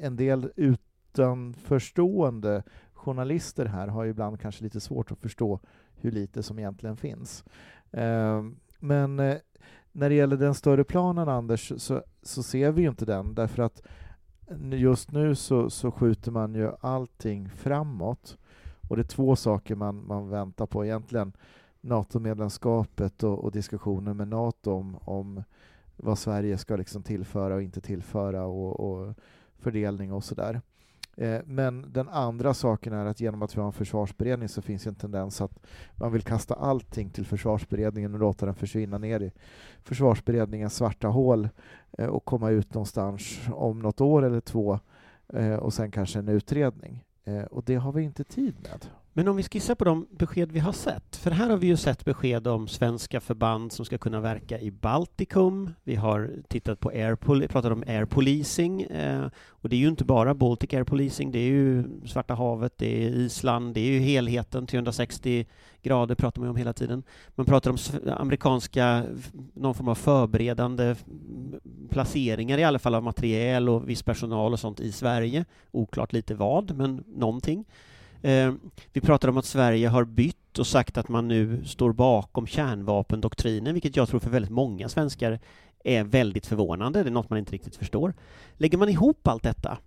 en del utanförstående journalister här har ibland kanske lite svårt att förstå hur lite som egentligen finns. Eh, men eh, när det gäller den större planen, Anders, så, så ser vi ju inte den därför att just nu så, så skjuter man ju allting framåt. Och det är två saker man, man väntar på egentligen. NATO-medlemskapet och, och diskussionen med NATO om, om vad Sverige ska liksom tillföra och inte tillföra och, och fördelning och sådär. Eh, men den andra saken är att genom att vi har en försvarsberedning så finns en tendens att man vill kasta allting till försvarsberedningen och låta den försvinna ner i försvarsberedningens svarta hål Eh, och komma ut någonstans om något år eller två eh, och sen kanske en utredning. Eh, och det har vi inte tid med. Men om vi skissar på de besked vi har sett, för här har vi ju sett besked om svenska förband som ska kunna verka i Baltikum. Vi har tittat på air pratat om air policing eh, och det är ju inte bara Baltic air policing, det är ju Svarta havet, det är Island, det är ju helheten, 360 grader pratar man om hela tiden. Man pratar om amerikanska, någon form av förberedande placeringar i alla fall av materiel och viss personal och sånt i Sverige. Oklart lite vad, men någonting. Eh, vi pratar om att Sverige har bytt och sagt att man nu står bakom kärnvapendoktrinen, vilket jag tror för väldigt många svenskar är väldigt förvånande. Det är något man inte riktigt förstår. Lägger man ihop allt detta,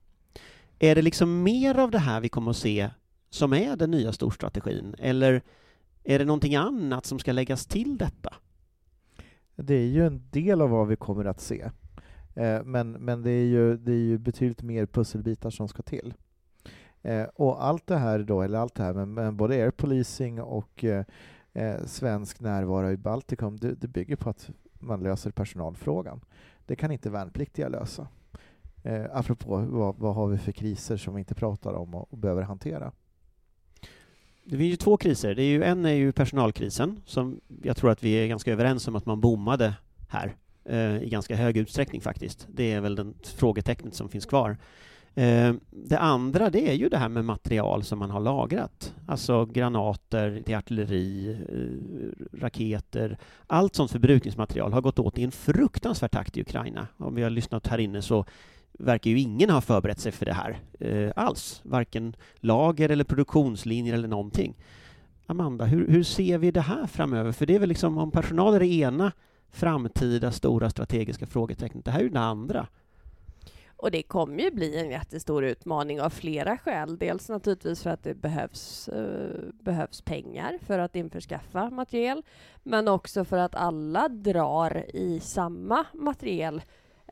är det liksom mer av det här vi kommer att se som är den nya storstrategin, eller är det någonting annat som ska läggas till detta? Det är ju en del av vad vi kommer att se. Ehm, men, men det, är ju, det är ju betydligt mer pusselbitar som ska till. Eh, och allt det här då, eller allt det här men, men både air policing och eh, eh, svensk närvaro i Baltikum, det, det, bygger på att man löser personalfrågan. Det kan inte värnpliktiga lösa. Eh, apropå vad, vad har vi för kriser som vi inte pratar om och, och behöver hantera. Det finns ju två kriser. Det är ju, en är ju personalkrisen, som jag tror att vi är ganska överens om att man bommade här eh, i ganska hög utsträckning faktiskt. Det är väl den frågetecknet som finns kvar. Eh, det andra det är ju det här med material som man har lagrat. Alltså granater till artilleri, eh, raketer. Allt sånt förbrukningsmaterial har gått åt i en fruktansvärd takt i Ukraina. Om vi har lyssnat här inne så verkar ju ingen ha förberett sig för det här eh, alls. Varken lager eller produktionslinjer eller någonting. Amanda, hur, hur ser vi det här framöver? För det är väl liksom om personal är det ena framtida stora strategiska frågetecknet. Det här är ju det andra. Och det kommer ju bli en jättestor utmaning av flera skäl. Dels naturligtvis för att det behövs, eh, behövs pengar för att införskaffa materiel, men också för att alla drar i samma materiel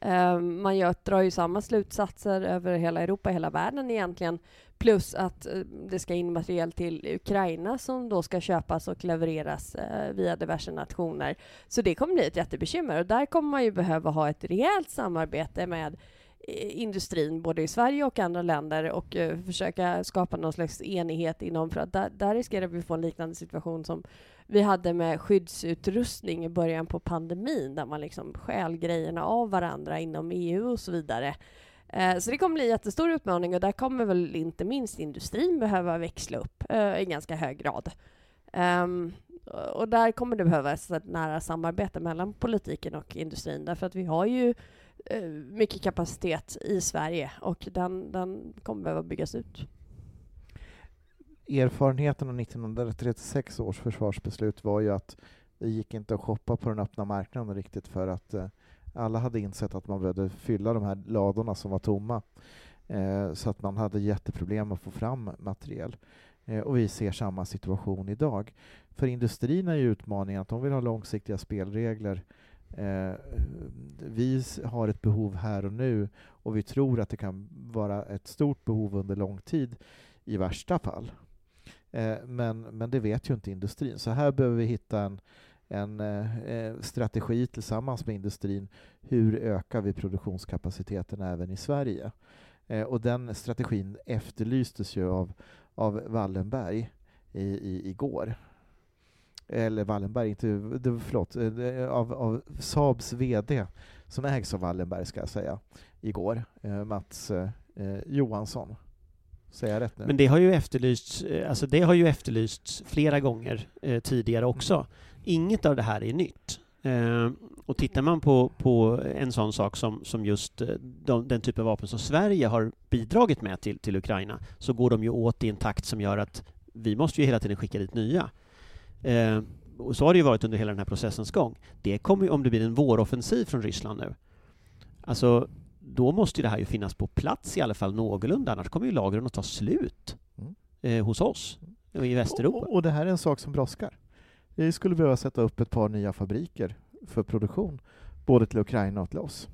Eh, man gör, drar ju samma slutsatser över hela Europa, hela världen egentligen. Plus att eh, det ska in materiel till Ukraina som då ska köpas och levereras eh, via diverse nationer. Så det kommer bli ett jättebekymmer och där kommer man ju behöva ha ett rejält samarbete med Eh, industrin, både i Sverige och andra länder och eh, försöka skapa någon slags enighet inom, för att där, där riskerar vi få en liknande situation som vi hade med skyddsutrustning i början på pandemin, där man liksom stjäl grejerna av varandra inom EU och så vidare. Eh, så det kommer bli en jättestor utmaning och där kommer väl inte minst industrin behöva växla upp eh, i ganska hög grad. Um, och där kommer det behövas ett nära samarbete mellan politiken och industrin därför att vi har ju Eh, mycket kapacitet i Sverige och den, den kommer behöva byggas ut. Erfarenheten av 1936 års försvarsbeslut var ju att det gick inte att shoppa på den öppna marknaden riktigt för att eh, alla hade insett att man behövde fylla de här ladorna som var tomma. Eh, så att man hade jätteproblem att få fram materiel. Och vi ser samma situation idag. För industrin är ju utmaningen att de vill ha långsiktiga spelregler. Eh, vi har ett behov här och nu och vi tror att det kan vara ett stort behov under lång tid i värsta fall. Eh, men, men det vet ju inte industrin. Så här behöver vi hitta en, en eh, eh strategi tillsammans med industrin. Hur ökar vi produktionskapaciteten även i Sverige? Eh, och den strategin efterlystes ju av, av Wallenberg i, i, igår. Eller Wallenberg, inte, förlåt, eh, av, av Saabs VD, som ägs av Wallenberg ska jag säga, igår, eh, Mats eh, Johansson. Säger jag rätt nu? Men det har ju efterlysts, alltså det har ju efterlysts flera gånger tidigare också. Inget av det här är nytt. Och tittar man på, på en sån sak som, som just de, den typ av vapen som Sverige har bidragit med till, till Ukraina, så går de ju åt i en takt som gör att vi måste ju hela tiden skicka dit nya. Eh, och så har det ju varit under hela den här processens gång. Det kommer ju, om det blir en våroffensiv från Ryssland nu, alltså då måste ju det här ju finnas på plats i alla fall någorlunda, annars kommer ju lagren att ta slut mm. eh, hos oss i Västeuropa. Och, och det här är en sak som brådskar. Vi skulle behöva sätta upp ett par nya fabriker för produktion, både till Ukraina och till oss.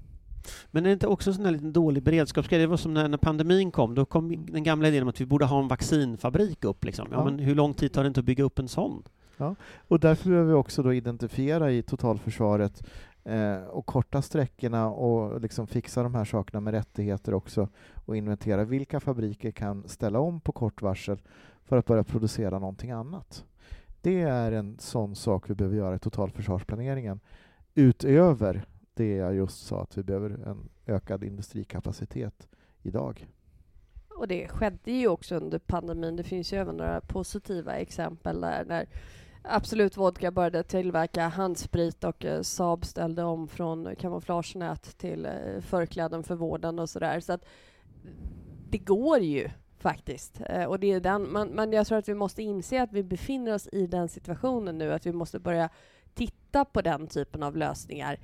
Men är det inte också en sån här liten dålig beredskapsgrej? Det var som när, när, pandemin kom, då kom den gamla idén om att vi borde ha en vaccinfabrik upp. Liksom. Ja, ja. Men hur lång tid tar det inte att bygga upp en sån? Ja, och därför behöver vi också då identifiera i totalförsvaret eh, och korta sträckorna och liksom fixa de här sakerna med rättigheter också och inventera vilka fabriker kan ställa om på kort varsel för att börja producera någonting annat. Det är en sån sak vi behöver göra i totalförsvarsplaneringen utöver det jag just sa, att vi behöver en ökad industrikapacitet idag. Och det skedde ju också under pandemin. Det finns ju även några positiva exempel där när Absolut Vodka började tillverka handsprit och eh, Saab ställde om från kamouflagenät till eh, förkläden för vården och sådär. Så att det går ju faktiskt. Eh, och det är den, men, men jag tror att vi måste inse att vi befinner oss i den situationen nu, att vi måste börja titta på den typen av lösningar.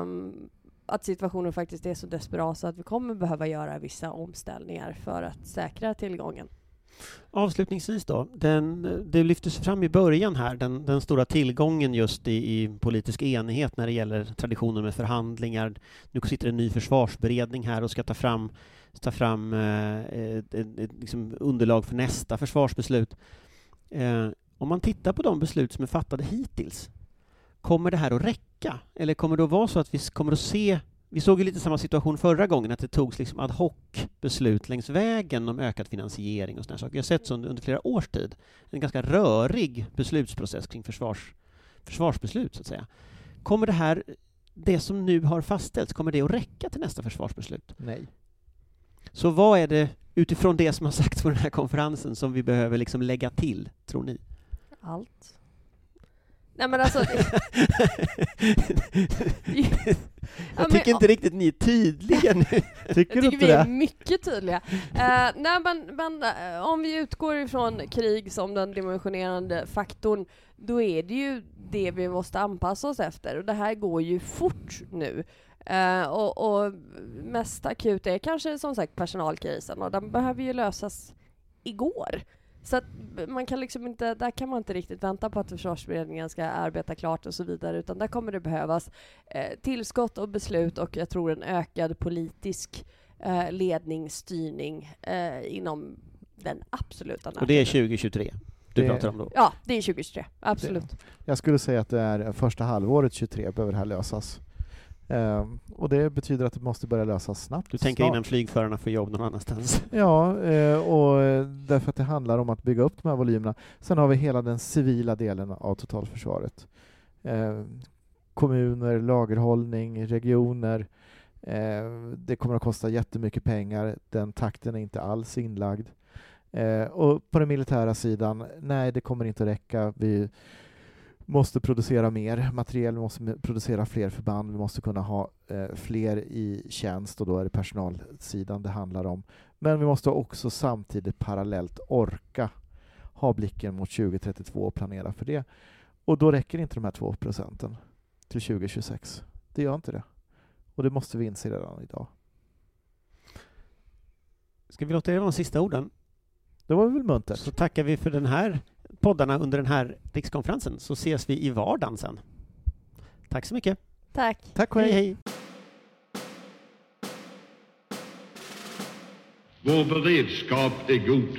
Um, att situationen faktiskt är så desperat så att vi kommer behöva göra vissa omställningar för att säkra tillgången. Avslutningsvis då, den, det lyftes fram i början här, den, den stora tillgången just i, i, politisk enighet när det gäller traditionen med förhandlingar. Nu sitter en ny försvarsberedning här och ska ta fram, ta fram eh, ett, ett, ett liksom underlag för nästa försvarsbeslut. Eh, om man tittar på de beslut som är fattade hittills, kommer det här att räcka? Eller kommer det att vara så att vi kommer att se vi såg ju lite samma situation förra gången, att det togs liksom ad hoc beslut längs vägen om ökad finansiering och sådana saker. Jag har sett under, under flera års tid en ganska rörig beslutsprocess kring försvars, försvarsbeslut, så att säga. Kommer det här, det som nu har fastställts, kommer det att räcka till nästa försvarsbeslut? Nej. Så vad är det utifrån det som har sagts på den här konferensen som vi behöver liksom lägga till, tror ni? Allt. Nej men alltså... Jag tycker inte riktigt ni är tydliga nu. tycker jag tycker vi är mycket tydliga. Uh, nej men, men uh, om vi utgår ifrån krig som den dimensionerande faktorn, då är det ju det vi måste anpassa oss efter. Och det här går ju fort nu. Uh, och, och mest akut är kanske som sagt personalkrisen och den behöver ju lösas igår. Så att man kan liksom inte, där kan man inte riktigt vänta på att försvarsberedningen ska arbeta klart och så vidare, utan där kommer det behövas eh, tillskott och beslut och jag tror en ökad politisk eh, ledning, styrning eh, inom den absoluta Och det är närtiden. 2023 du Det- pratar om då? Ja, det är 2023. Absolut. Jag skulle säga att det är första halvåret 23 behöver det här lösas. Ehm, och det betyder att det måste börja lösas snabbt. Du tänker snart. innan flygförarna får jobb någon annanstans? Ja, eh, och eh, därför att det handlar om att bygga upp de här volymerna. Sen har vi hela den civila delen av totalförsvaret. Eh, kommuner, lagerhållning, regioner. Eh, det kommer att kosta jättemycket pengar. Den takten är inte alls inlagd. Eh, och på den militära sidan, nej, det kommer inte att räcka. Vi måste producera mer materiel, vi måste producera fler förband, vi måste kunna ha eh, fler i tjänst och då är det personalsidan det handlar om. Men vi måste också samtidigt parallellt orka ha blicken mot 2032 och planera för det. Och då räcker inte de här 2 procenten till 2026. Det gör inte det. Och det måste vi inse redan idag. Ska vi låta det vara de sista orden? Det var väl muntert? Så tackar vi för den här poddarna under den här rikskonferensen, så ses vi i vardagen sen. Tack så mycket. Tack. Tack och Hej, hej! Vår beredskap är god.